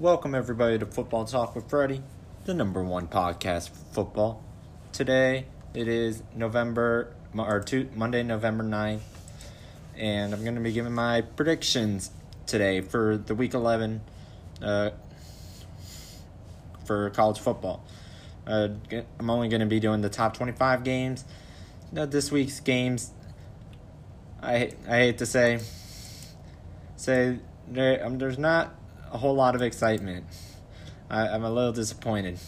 Welcome everybody to Football Talk with Freddie, the number one podcast for football. Today it is November or two, Monday, November 9th, and I'm going to be giving my predictions today for the week 11 uh, for college football. Uh, I'm only going to be doing the top 25 games. Now, this week's games, I I hate to say, say there um, there's not a whole lot of excitement. I, I'm a little disappointed.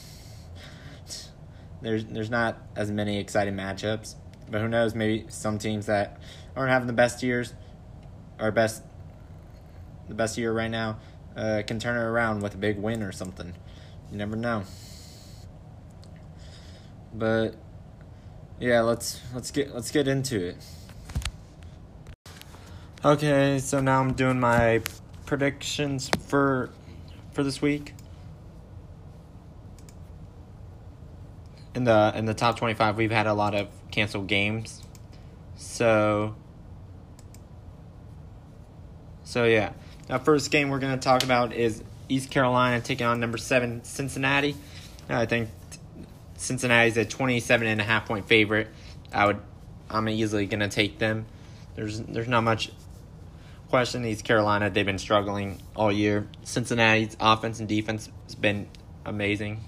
There's there's not as many exciting matchups, but who knows? Maybe some teams that aren't having the best years, or best the best year right now, uh, can turn it around with a big win or something. You never know. But yeah, let's let's get let's get into it. Okay, so now I'm doing my predictions for for this week. In the in the top 25, we've had a lot of canceled games. So So yeah. Our first game we're to talk about is East Carolina taking on number 7 Cincinnati. I think Cincinnati's a 27 and a half point favorite. I would I'm easily going to take them. There's there's not much question. East Carolina, they've been struggling all year. Cincinnati's offense and defense has been amazing.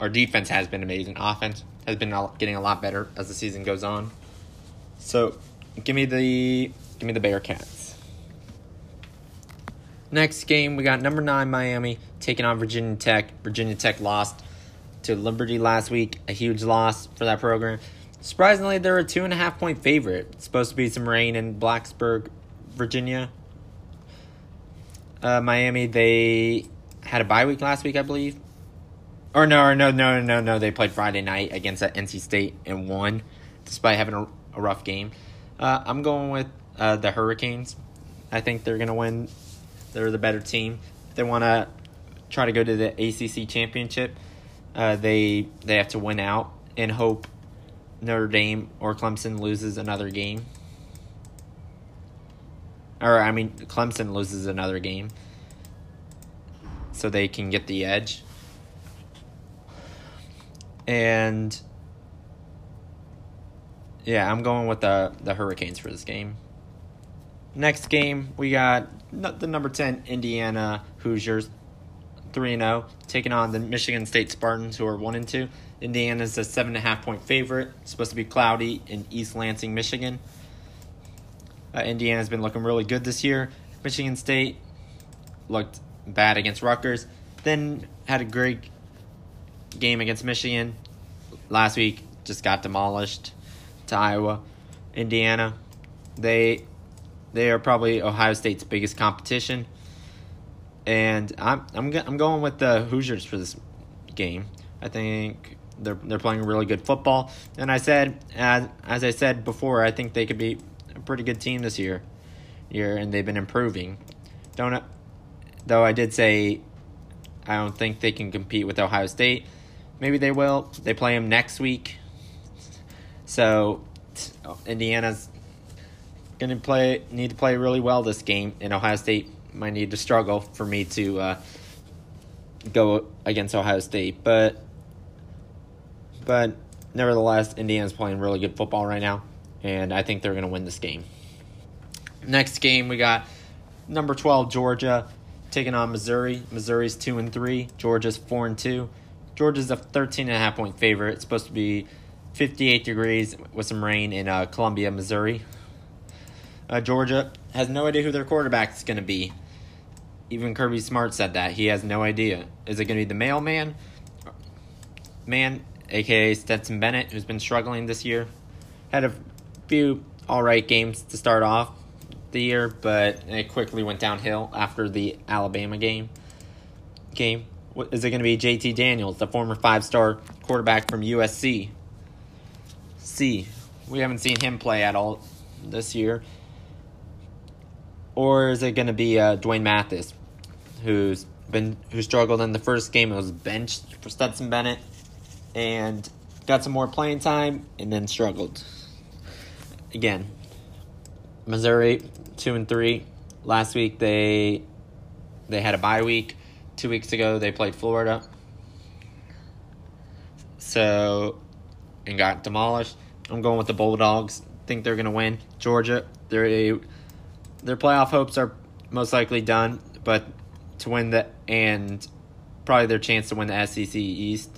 Our defense has been amazing. Offense has been getting a lot better as the season goes on. So, give me the give me the Bearcats. Next game, we got number nine Miami taking on Virginia Tech. Virginia Tech lost to Liberty last week, a huge loss for that program. Surprisingly, they're a two and a half point favorite. It's supposed to be some rain in Blacksburg, Virginia. Uh, Miami, they had a bye week last week, I believe. Or no, or no, no, no, no. They played Friday night against NC State and won, despite having a, a rough game. Uh, I'm going with uh, the Hurricanes. I think they're going to win. They're the better team. They want to try to go to the ACC championship. Uh, they they have to win out and hope Notre Dame or Clemson loses another game or I mean Clemson loses another game, so they can get the edge. And yeah, I'm going with the the Hurricanes for this game. Next game, we got the number 10 Indiana Hoosiers 3 0 taking on the Michigan State Spartans who are 1 and 2. Indiana's a 7.5 point favorite. It's supposed to be cloudy in East Lansing, Michigan. Uh, Indiana's been looking really good this year. Michigan State looked bad against Rutgers, then had a great game against Michigan. Last week just got demolished to Iowa. Indiana, they they are probably Ohio State's biggest competition, and I'm I'm I'm going with the Hoosiers for this game. I think they're they're playing really good football, and I said as as I said before, I think they could be a pretty good team this year, year, and they've been improving. Don't though I did say I don't think they can compete with Ohio State. Maybe they will. They play them next week, so Indiana's gonna play need to play really well this game, and Ohio State might need to struggle for me to uh, go against Ohio State. But but nevertheless, Indiana's playing really good football right now and I think they're going to win this game. Next game, we got number 12 Georgia taking on Missouri. Missouri's 2 and 3, Georgia's 4 and 2. Georgia's a 13 and a half point favorite. It's supposed to be 58 degrees with some rain in uh, Columbia, Missouri. Uh, Georgia has no idea who their quarterback is going to be. Even Kirby Smart said that. He has no idea. Is it going to be the mailman? Man, aka Stetson Bennett, who's been struggling this year. Had a few all right games to start off the year, but it quickly went downhill after the Alabama game. Game is it going to be JT Daniels, the former five-star quarterback from USC? C. We haven't seen him play at all this year. Or is it going to be uh, D'Wayne Mathis, who's been who struggled in the first game? It was benched for Stetson Bennett, and got some more playing time, and then struggled again, Missouri two and three. Last week they they had a bye week. two weeks ago they played Florida. So, and got demolished. I'm going with the Bulldogs. Think they're gonna win. Georgia, they're a, their playoff hopes are most likely done, but to win the and probably their chance to win the SEC East,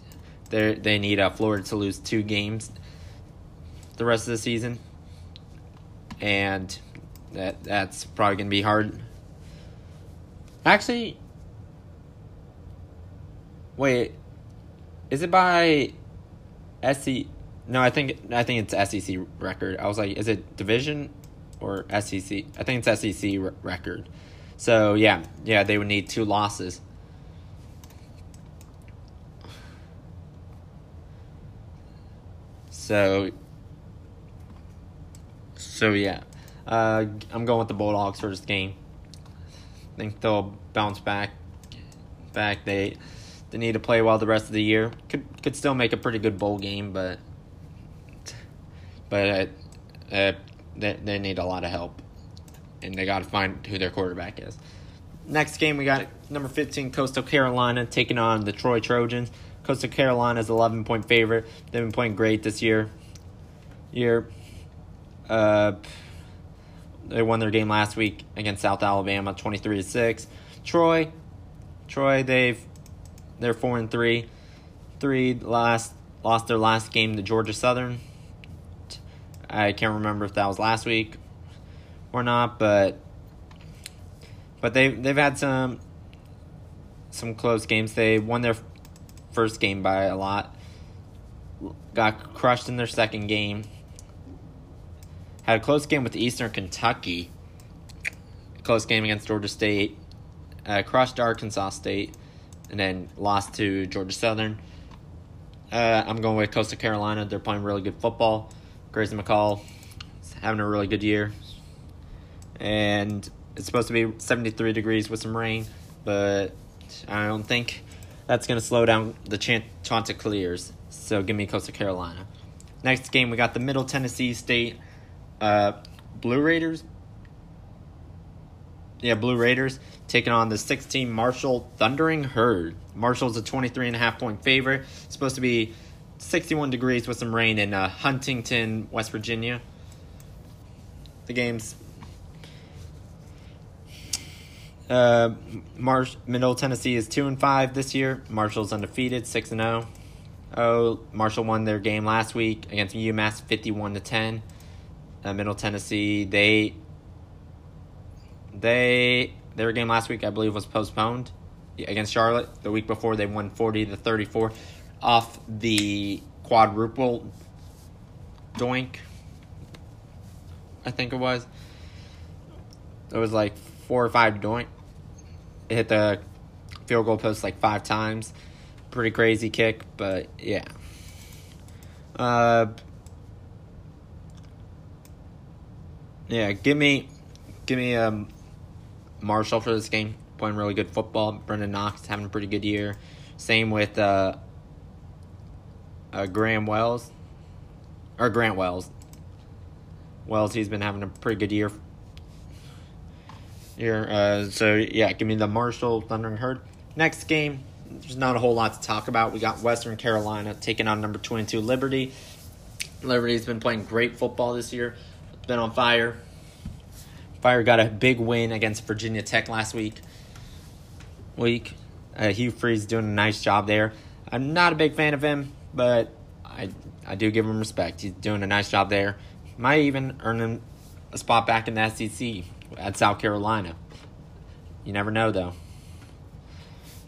they they need uh, Florida to lose two games the rest of the season, and that that's probably gonna be hard. Actually, wait, is it by SC? No, I think I think it's SEC record. I was like, is it division or SEC? I think it's SEC re- record. So yeah, yeah, they would need two losses. So, so yeah, uh, I'm going with the Bulldogs for this game. I think they'll bounce back. Back, they they need to play well the rest of the year. Could could still make a pretty good bowl game, but but uh, uh, they they need a lot of help, and they got to find who their quarterback is. Next game, we got number 15, Coastal Carolina, taking on the Troy Trojans. Coastal Carolina is 11 point favorite. They've been playing great this year. Year, uh, they won their game last week against South Alabama, 23 to six. Troy, Troy, they've they're four and three. Three last lost their last game to Georgia Southern. I can't remember if that was last week or not, but but they they've had some some close games. They won their first game by a lot. Got crushed in their second game. Had a close game with Eastern Kentucky. Close game against Georgia State. Uh, crushed Arkansas State, and then lost to Georgia Southern. Uh, I'm going with Coastal Carolina. They're playing really good football. Grayson McCall is having a really good year. And it's supposed to be 73 degrees with some rain, but I don't think that's going to slow down the Chanticleers. So give me Coastal Carolina. Next game, we got the Middle Tennessee State uh, Blue Raiders. Yeah, Blue Raiders taking on the 16 Marshall Thundering Herd. Marshall's a 23 and a half point favorite. It's supposed to be 61 degrees with some rain in uh, Huntington, West Virginia. The game's uh, Marsh Middle Tennessee is two and five this year. Marshall's undefeated, six and zero. Oh, Marshall won their game last week against UMass, fifty-one to ten. Uh, Middle Tennessee, they they their game last week, I believe, was postponed against Charlotte. The week before, they won forty to thirty-four off the quadruple doink. I think it was. It was like four or five doink. It hit the field goal post like five times. Pretty crazy kick, but yeah. Uh, yeah, give me, give me um, Marshall for this game. Playing really good football. Brenden Knox having a pretty good year. Same with uh, uh, Graham Wells, or Grant Wells. Wells, he's been having a pretty good year here. Uh, so yeah, give me the Marshall Thundering Herd. Next game, there's not a whole lot to talk about. We got Western Carolina taking on number 22 Liberty. Liberty's been playing great football this year. Been on fire. Fire got a big win against Virginia Tech last week. Week, uh, Hugh Freeze doing a nice job there. I'm not a big fan of him, but I I do give him respect. He's doing a nice job there. Might even earn him a spot back in the SEC at South Carolina. You never know, though.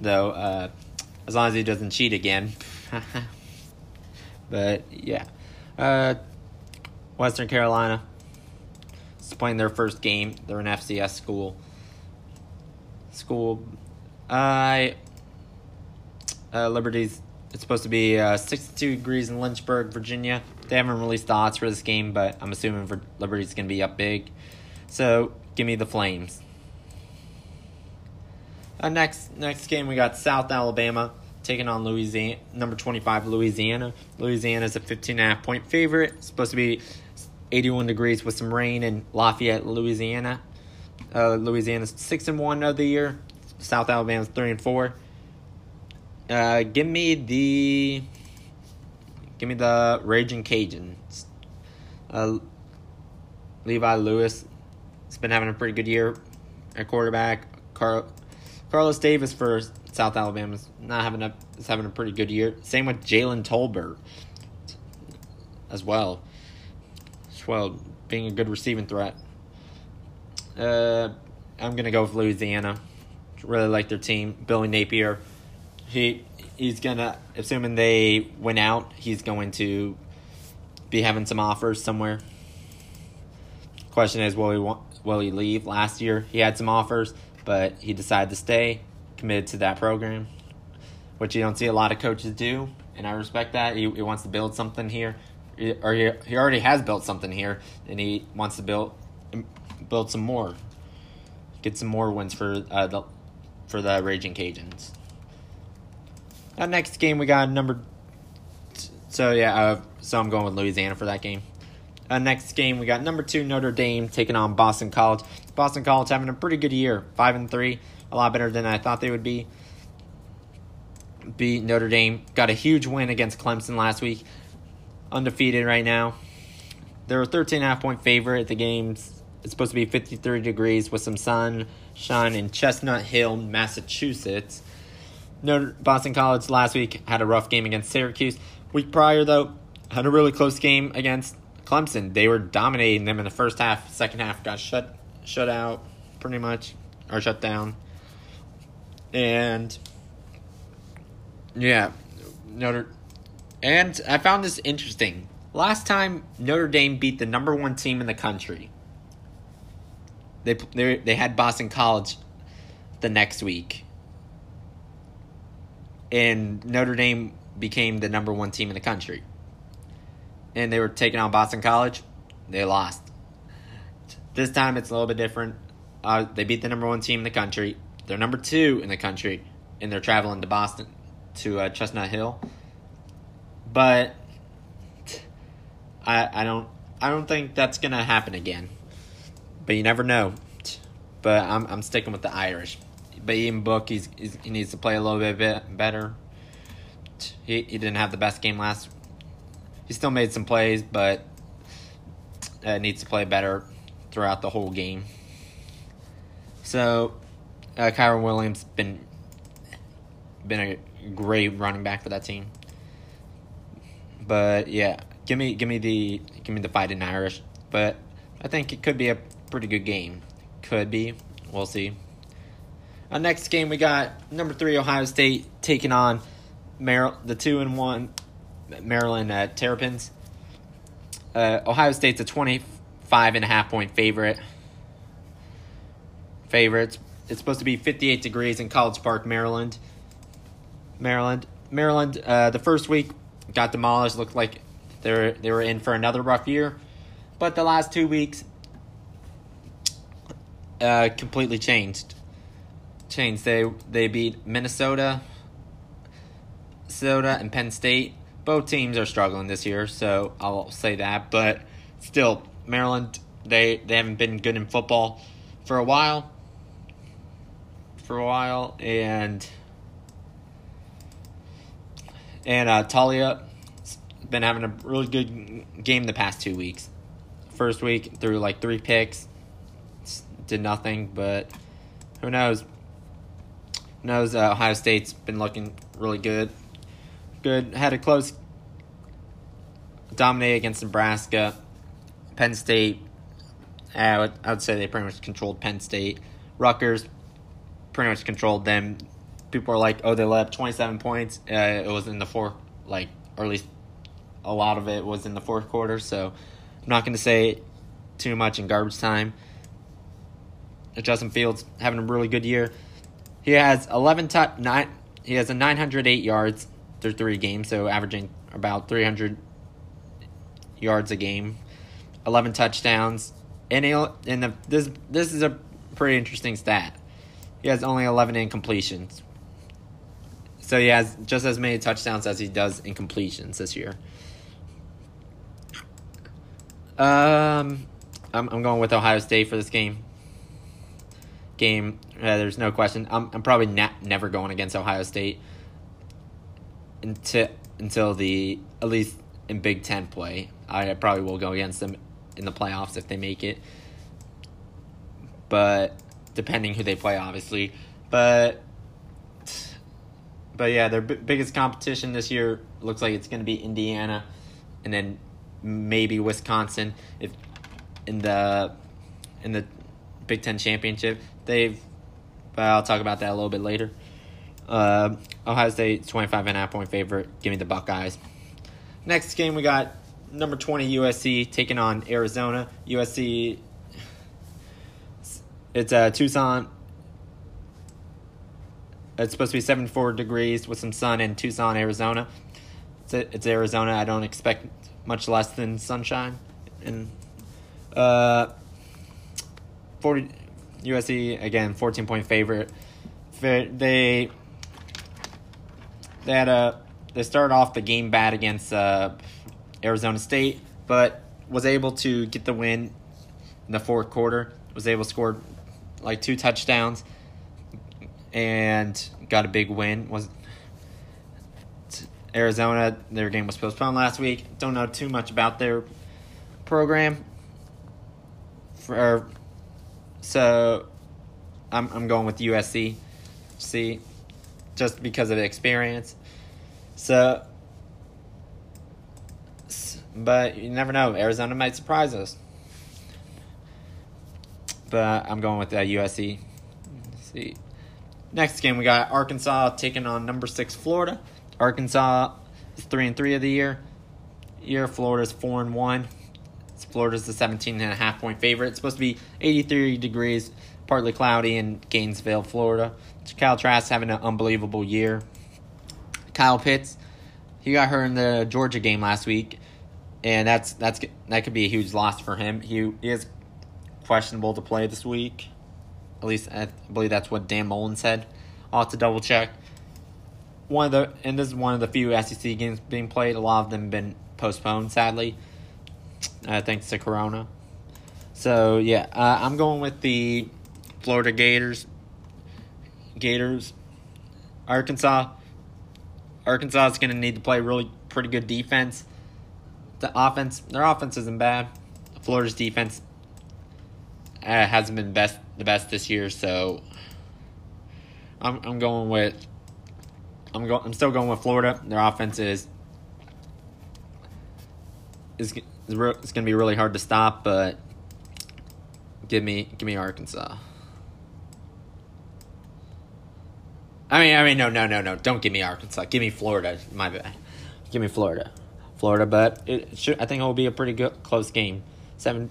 Though, uh, as long as he doesn't cheat again. but yeah, uh, Western Carolina is playing their first game. They're an FCS school. School, I uh, Liberty's. It's supposed to be uh, 62 degrees in Lynchburg, Virginia. They haven't released the odds for this game, but I'm assuming for Liberty's going to be up big. So give me the Flames. Uh, next next game we got South Alabama taking on Louisiana number 25 Louisiana. Louisiana is a 15 and a half point favorite. It's supposed to be 81 degrees with some rain in Lafayette, Louisiana. Uh, Louisiana's 6 and 1 of the year. South Alabama's 3 and 4. Uh, give me the. Give me the Raging Cajuns. Uh, Levi Lewis has been having a pretty good year at quarterback. Car- Carlos Davis for South Alabama is not having a is having a pretty good year. Same with Jalen Tolbert as well. Well, being a good receiving threat. Uh, I'm gonna go with Louisiana. Really like their team. Billy Napier. He he's gonna assuming they win out, he's going to be having some offers somewhere. Question is, will he want, will he leave? Last year he had some offers, but he decided to stay, committed to that program, which you don't see a lot of coaches do, and I respect that. He, he wants to build something here, or he, he already has built something here, and he wants to build build some more, get some more wins for uh, the for the Raging Cajuns. Our next game we got number. So yeah, uh, so I'm going with Louisiana for that game. Uh, next game we got number two Notre Dame taking on Boston College. Boston College having a pretty good year, five and three, a lot better than I thought they would be. Beat Notre Dame, got a huge win against Clemson last week, undefeated right now. They're a 13 and a half point favorite. The game's it's supposed to be 53 degrees with some sunshine in Chestnut Hill, Massachusetts. Notre Boston College last week had a rough game against Syracuse. Week prior though, had a really close game against Clemson. They were dominating them in the first half. Second half got shut shut out pretty much or shut down. And yeah, Notre and I found this interesting. Last time Notre Dame beat the number one team in the country, they they they had Boston College the next week, and Notre Dame became the number one team in the country. And they were taking on Boston College, they lost. This time it's a little bit different. Uh, they beat the number one team in the country. They're number two in the country, and they're traveling to Boston, to uh, Chestnut Hill. But I I don't I don't think that's gonna happen again but you never know. But I'm I'm sticking with the Irish. But Ian Book, he's, he's he needs to play a little bit bit better. He he didn't have the best game last. He still made some plays, but uh, needs to play better throughout the whole game. So, uh, Kyren Williams been been a great running back for that team. But yeah, give me give me the give me the fighting Irish. But I think it could be a pretty good game. Could be. We'll see. Our next game, we got number three Ohio State taking on Mar- the two and one Maryland uh, Terrapins. Uh, Ohio State's a 25 and a half point favorite. Favorites. It's supposed to be 58 degrees in College Park, Maryland. Maryland. Maryland, uh, the first week got demolished. Looked like they were, they were in for another rough year. But the last two weeks, uh, completely changed. Changed. They they beat Minnesota, Minnesota, and Penn State. Both teams are struggling this year, so I'll say that. But still, Maryland they they haven't been good in football for a while. For a while, and and uh, Taulia been having a really good game the past two weeks. First week threw like three picks did nothing, but who knows? Who knows? Uh, Ohio State's been looking really good. Good. Had a close dominate against Nebraska. Penn State, I would, I would say they pretty much controlled Penn State. Rutgers pretty much controlled them. People are like, oh, they let up 27 points. Uh, it was in the fourth, like, or at least a lot of it was in the fourth quarter. So I'm not going to say too much in garbage time. Justin Fields having a really good year. He has 11 t- nine. He has a 908 yards through three games, so averaging about 300 yards a game, 11 touchdowns, and he and the, this this is a pretty interesting stat. He has only 11 incompletions, so he has just as many touchdowns as he does incompletions this year. Um, I'm I'm going with Ohio State for this game game. Uh, there's no question. I'm, I'm probably na- never going against Ohio State. until until the at least in Big Ten play. I probably will go against them in the playoffs if they make it. But depending who they play, obviously. But but yeah, their b- biggest competition this year looks like it's going to be Indiana, and then maybe Wisconsin if in the in the Big Ten championship. They've, but I'll talk about that a little bit later. Uh, Ohio State 25 and a point favorite. Give me the Buckeyes. Next game we got number 20 USC taking on Arizona. USC it's uh, Tucson it's supposed to be 74 degrees with some sun in Tucson, Arizona. It's, it's Arizona. I don't expect much less than sunshine. And uh, 40 USC again, 14 point favorite. They they had a they started off the game bad against uh, Arizona State, but was able to get the win in the fourth quarter. Was able to score like two touchdowns and got a big win. Was Arizona? Their game was postponed last week. Don't know too much about their program. For so, I'm I'm going with USC. See, just because of the experience. So, but you never know. Arizona might surprise us. But I'm going with uh, USC. Let's see. Next game, we got Arkansas taking on number six Florida. Arkansas is three and three of the year. Year Florida's four and one. Florida's the 17 and a half point favorite. It's supposed to be 83 degrees, partly cloudy in Gainesville, Florida. Kyle Trask having an unbelievable year. Kyle Pitts, he got hurt in the Georgia game last week, and that's that's that could be a huge loss for him. He, he is questionable to play this week. At least I believe that's what Dan Mullen said. I'll have to double check. One of the and this is one of the few SEC games being played. A lot of them been postponed, sadly, uh, thanks to Corona. So yeah, uh, I'm going with the Florida Gators. Gators, Arkansas. Arkansas is going to need to play really pretty good defense. The offense, their offense isn't bad. Florida's defense uh, hasn't been best the best this year, so I'm I'm going with I'm going I'm still going with Florida. Their offense is is it's going to be really hard to stop, but give me give me Arkansas. I mean, I mean, no, no, no, no! Don't give me Arkansas. Give me Florida. My bad. Give me Florida, Florida. But it should. I think it will be a pretty good close game. Seven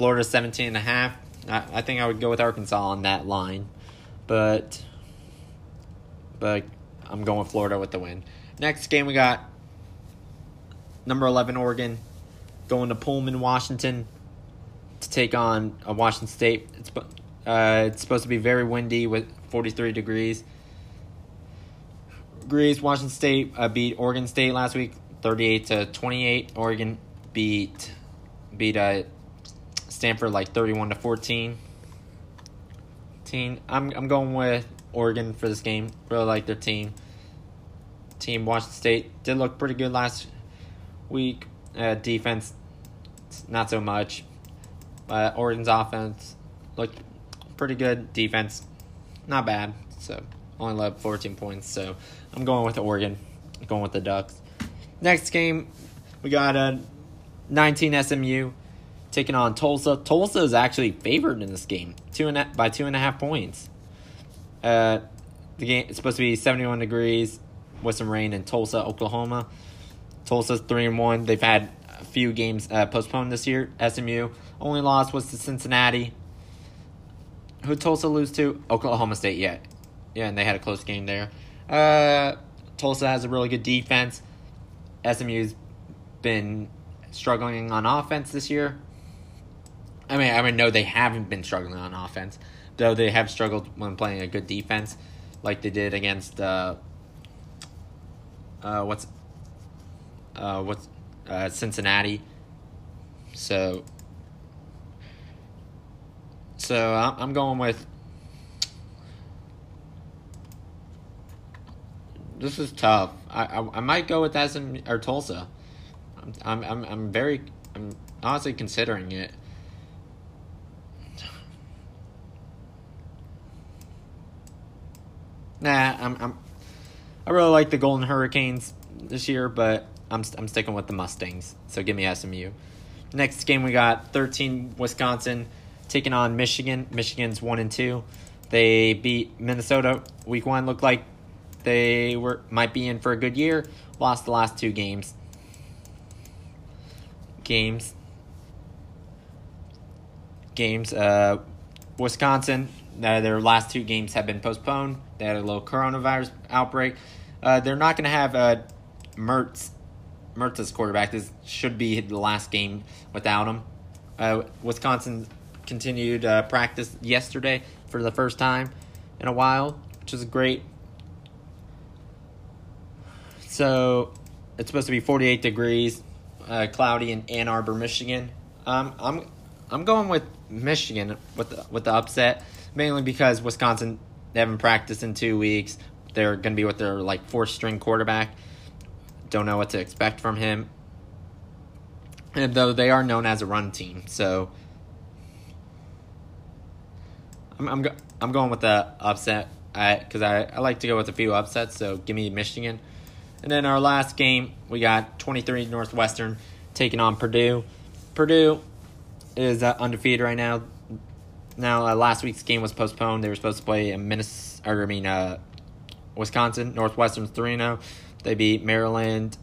Florida 17 and a half. I, I think I would go with Arkansas on that line. But but I'm going Florida with the win. Next game we got number 11 Oregon going to Pullman, Washington to take on a Washington State. It's uh, it's supposed to be very windy with 43 degrees. Degrees. Washington State uh, beat Oregon State last week, 38 to 28. Oregon beat beat uh, Stanford like 31 to 14. Team, I'm I'm going with Oregon for this game. Really like their team. Team Washington State did look pretty good last week. Uh, defense, not so much. But Oregon's offense looked pretty good. Defense, not bad. So only led 14 points. So I'm going with Oregon. Going with the Ducks. Next game, we got a 19 SMU taking on Tulsa. Tulsa is actually favored in this game, two and a, by two and a half points. Uh, the game is supposed to be seventy one degrees with some rain in Tulsa, Oklahoma. Tulsa's three and one. They've had a few games uh, postponed this year. SMU only loss was to Cincinnati. Who Tulsa lose to? Oklahoma State. Yeah, yeah, and they had a close game there. Uh, Tulsa has a really good defense. SMU's been struggling on offense this year. I mean, I mean, no, they haven't been struggling on offense, though they have struggled when playing a good defense, like they did against uh, uh, what's uh, what's uh, Cincinnati. So, so I'm going with this is tough. I, I, I might go with SM or Tulsa. I'm I'm, I'm very I'm honestly considering it. Nah, I'm I'm I really like the Golden Hurricanes this year, but I'm I'm sticking with the Mustangs. So give me SMU. Next game we got 13 Wisconsin taking on Michigan. Michigan's 1 and 2. They beat Minnesota week 1 looked like they were might be in for a good year. Lost the last two games. Games. Games uh Wisconsin uh, their last two games have been postponed. They had a little coronavirus outbreak. Uh, they're not going to have uh, Mertz Mertz as quarterback. This should be the last game without him. Uh, Wisconsin continued uh, practice yesterday for the first time in a while, which is great. So it's supposed to be 48 degrees, uh, cloudy in Ann Arbor, Michigan. Um, I'm I'm going with Michigan with the, with the upset mainly because Wisconsin they haven't practiced in two weeks. They're going to be with their like fourth string quarterback. Don't know what to expect from him. And though they are known as a run team, so I'm I'm, go, I'm going with the upset because I, I, I like to go with a few upsets. So give me Michigan. And then our last game, we got 23 Northwestern taking on Purdue. Purdue is uh, undefeated right now. Now, uh, last week's game was postponed. They were supposed to play in Minnesota, or I mean, uh, Wisconsin. Northwestern's 3 0. They beat Maryland,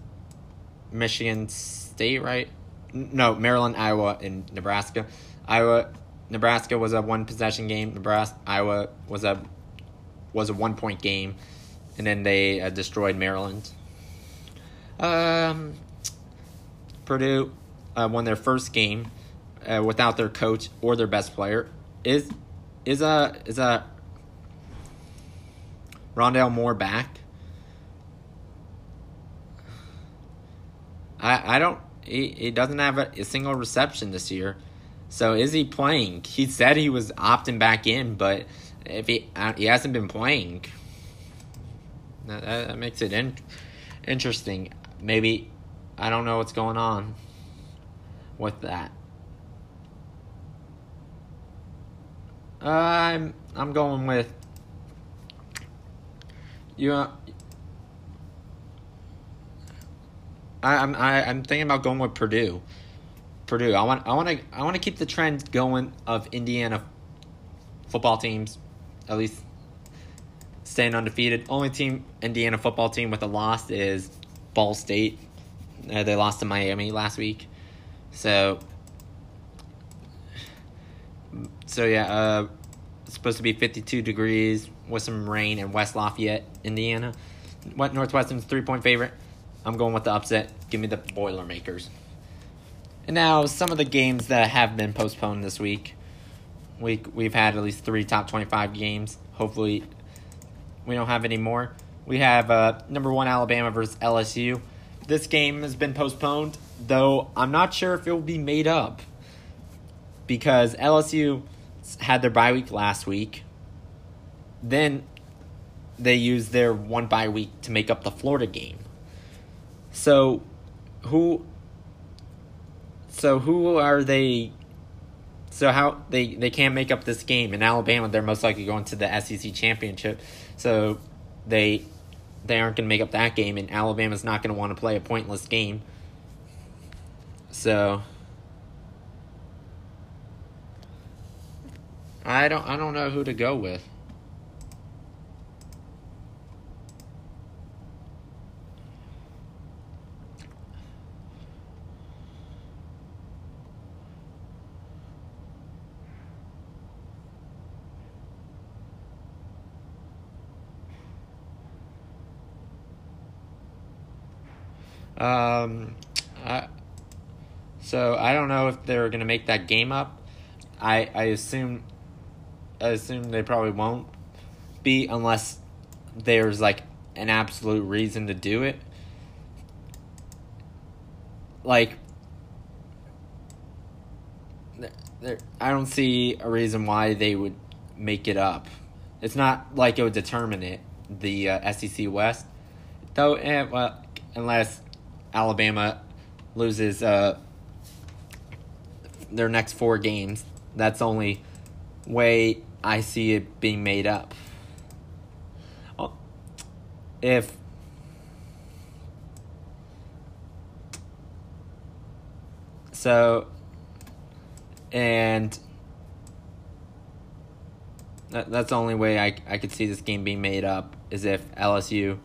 Michigan State, right? No, Maryland, Iowa, and Nebraska. Iowa, Nebraska was a one possession game. Nebraska, Iowa was a was a one point game, and then they uh, destroyed Maryland. Um, Purdue uh, won their first game uh, without their coach or their best player. Is is a is a Rondale Moore back? I I don't. He, he doesn't have a, a single reception this year. So is he playing? He said he was opting back in, but if he uh, he hasn't been playing, that, that makes it in, interesting. Maybe I don't know what's going on with that. I'm I'm going with you. Uh, I, I'm I, I'm thinking about going with Purdue. Purdue. I want I want to I want to keep the trend going of Indiana football teams, at least staying undefeated. Only team Indiana football team with a loss is Ball State. Uh, they lost to Miami last week, so so yeah, uh, it's supposed to be 52 degrees with some rain in West Lafayette, Indiana. What Northwestern's three point favorite? I'm going with the upset. Give me the Boilermakers. And now some of the games that have been postponed this week. We we've had at least three top 25 games. Hopefully, we don't have any more. We have uh, number one Alabama versus LSU. This game has been postponed, though I'm not sure if it will be made up because LSU had their bye week last week. Then they used their one bye week to make up the Florida game. So who so who are they so how they they can't make up this game in Alabama they're most likely going to the SEC championship. So they they aren't going to make up that game and Alabama's not going to want to play a pointless game. So I don't I don't know who to go with. Um, I, so I don't know if they're gonna make that game up. I I assume I assume they probably won't be unless there's like an absolute reason to do it. Like, there, I don't see a reason why they would make it up. It's not like it would determine it, the uh, SEC West. Though, eh, well, unless Alabama loses uh, their next four games, that's only way I see it being made up. Oh, if so, and that, that's the only way I, I could see this game being made up is if LSU.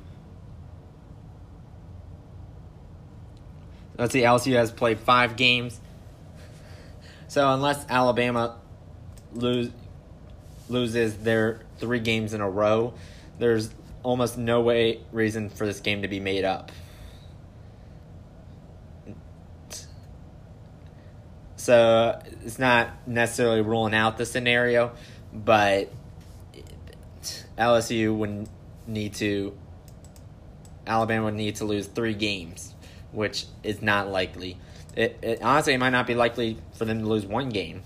Let's see, LSU has played five games. So unless Alabama lose loses their three games in a row, there's almost no way reason for this game to be made up. So it's not necessarily ruling out the scenario, but LSU would need to Alabama would need to lose three games, which is not likely. It, it honestly it might not be likely for them to lose one game.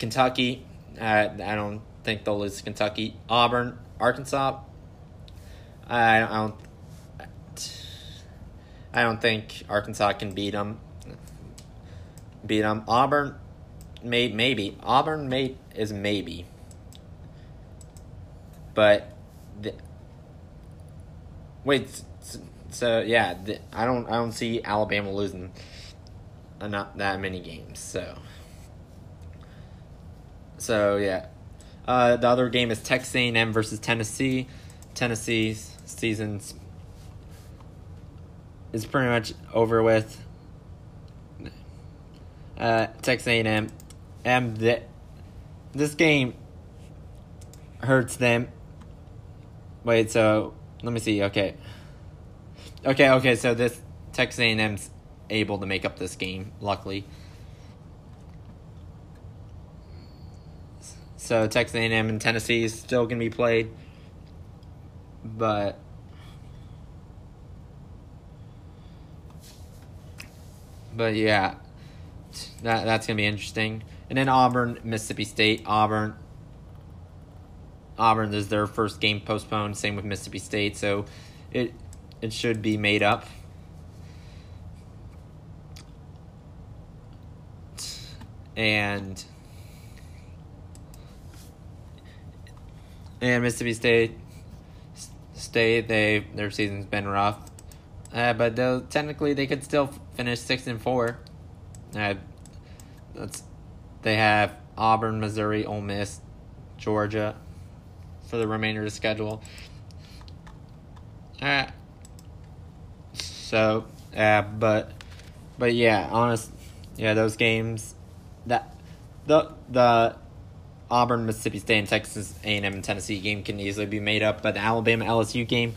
Kentucky, uh, I don't think they'll lose Kentucky. Auburn, Arkansas, I, I don't. I don't think Arkansas can beat them. Beat them. Auburn, may, maybe Auburn may is maybe, but the, wait. So yeah, the, I don't I don't see Alabama losing not that many games. So so yeah, uh, the other game is Texas A&M versus Tennessee. Tennessee's season's is pretty much over with. Uh, Texas A&M, and the, this game hurts them. Wait, so let me see. Okay, okay, okay. So this Texas A&M's able to make up this game. Luckily. So Texas A&M and Tennessee is still going to be played, but but yeah, that that's going to be interesting. And then Auburn, Mississippi State, Auburn. Auburn is their first game postponed. Same with Mississippi State, so it it should be made up. And and Mississippi State State they their season's been rough, uh, but technically they could still finish six and four. Uh, that's they have Auburn, Missouri, Ole Miss, Georgia for the remainder of the schedule. Uh, so, uh, but but yeah, honest, yeah, those games that the the Auburn, Mississippi State, and Texas A&M and Tennessee game can easily be made up, but the Alabama LSU game,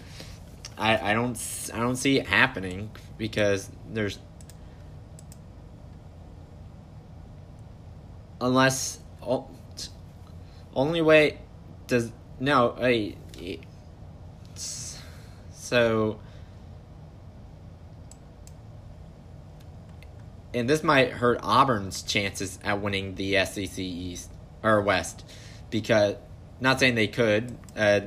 I, I don't I don't see it happening because there's unless only way does no hey so and this might hurt Auburn's chances at winning the SEC East or West because not saying they could. Uh,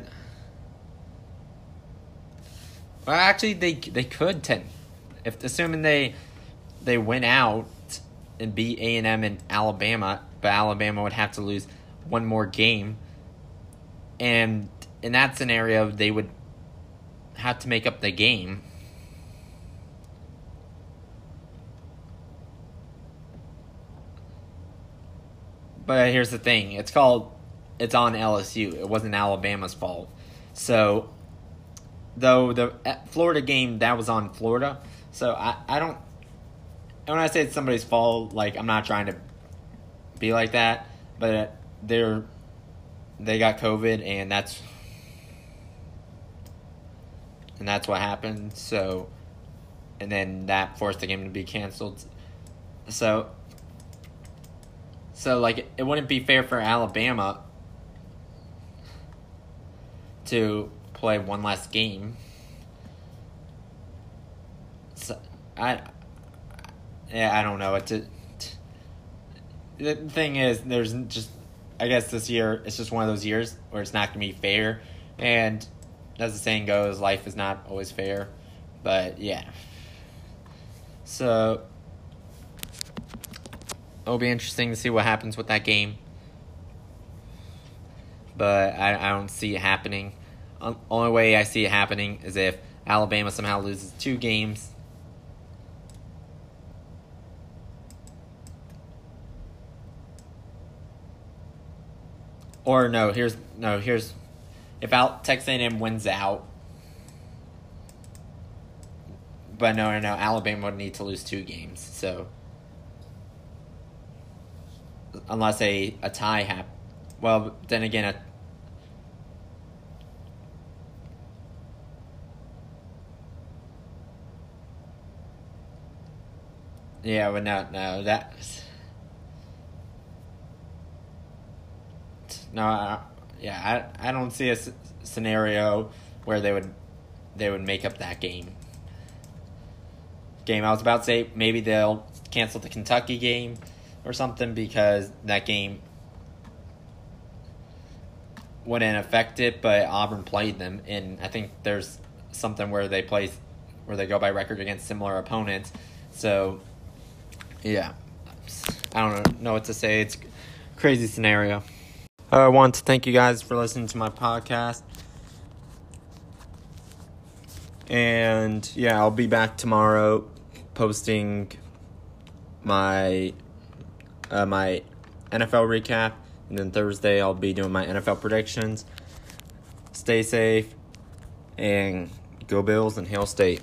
well, actually, they they could ten, if assuming they they went out and beat A and M and Alabama, but Alabama would have to lose one more game, and in that scenario, they would have to make up the game. But here's the thing: it's called, it's on LSU. It wasn't Alabama's fault. So, though the uh, Florida game that was on Florida, so I I don't. when I say it's somebody's fault, like I'm not trying to be like that, but they're they got COVID and that's and that's what happened. So, and then that forced the game to be canceled. So so like it wouldn't be fair for Alabama to play one less game. So I yeah, I don't know. It's a, the thing is there's just I guess this year it's just one of those years where it's not going to be fair and as the saying goes, life is not always fair. But yeah. So it'll be interesting to see what happens with that game. But I, I don't see it happening. Um, only way I see it happening is if Alabama somehow loses two games. Or no, here's no, here's if out Texas A&M wins out. But no, no, no, Alabama would need to lose two games. So unless a a tie happen. Well, then again, a Yeah, but no, no, that. No, yeah, I, I don't see a s- scenario where they would, they would make up that game. Game I was about to say maybe they'll cancel the Kentucky game or something because that game wouldn't affect it, but Auburn played them, and I think there's something where they play, where they go by record against similar opponents. So, yeah, I don't know what to say. It's crazy scenario. Uh, I want to thank you guys for listening to my podcast. And yeah, I'll be back tomorrow posting my uh, my NFL recap, and then Thursday I'll be doing my NFL predictions. Stay safe and go Bills and Hail State.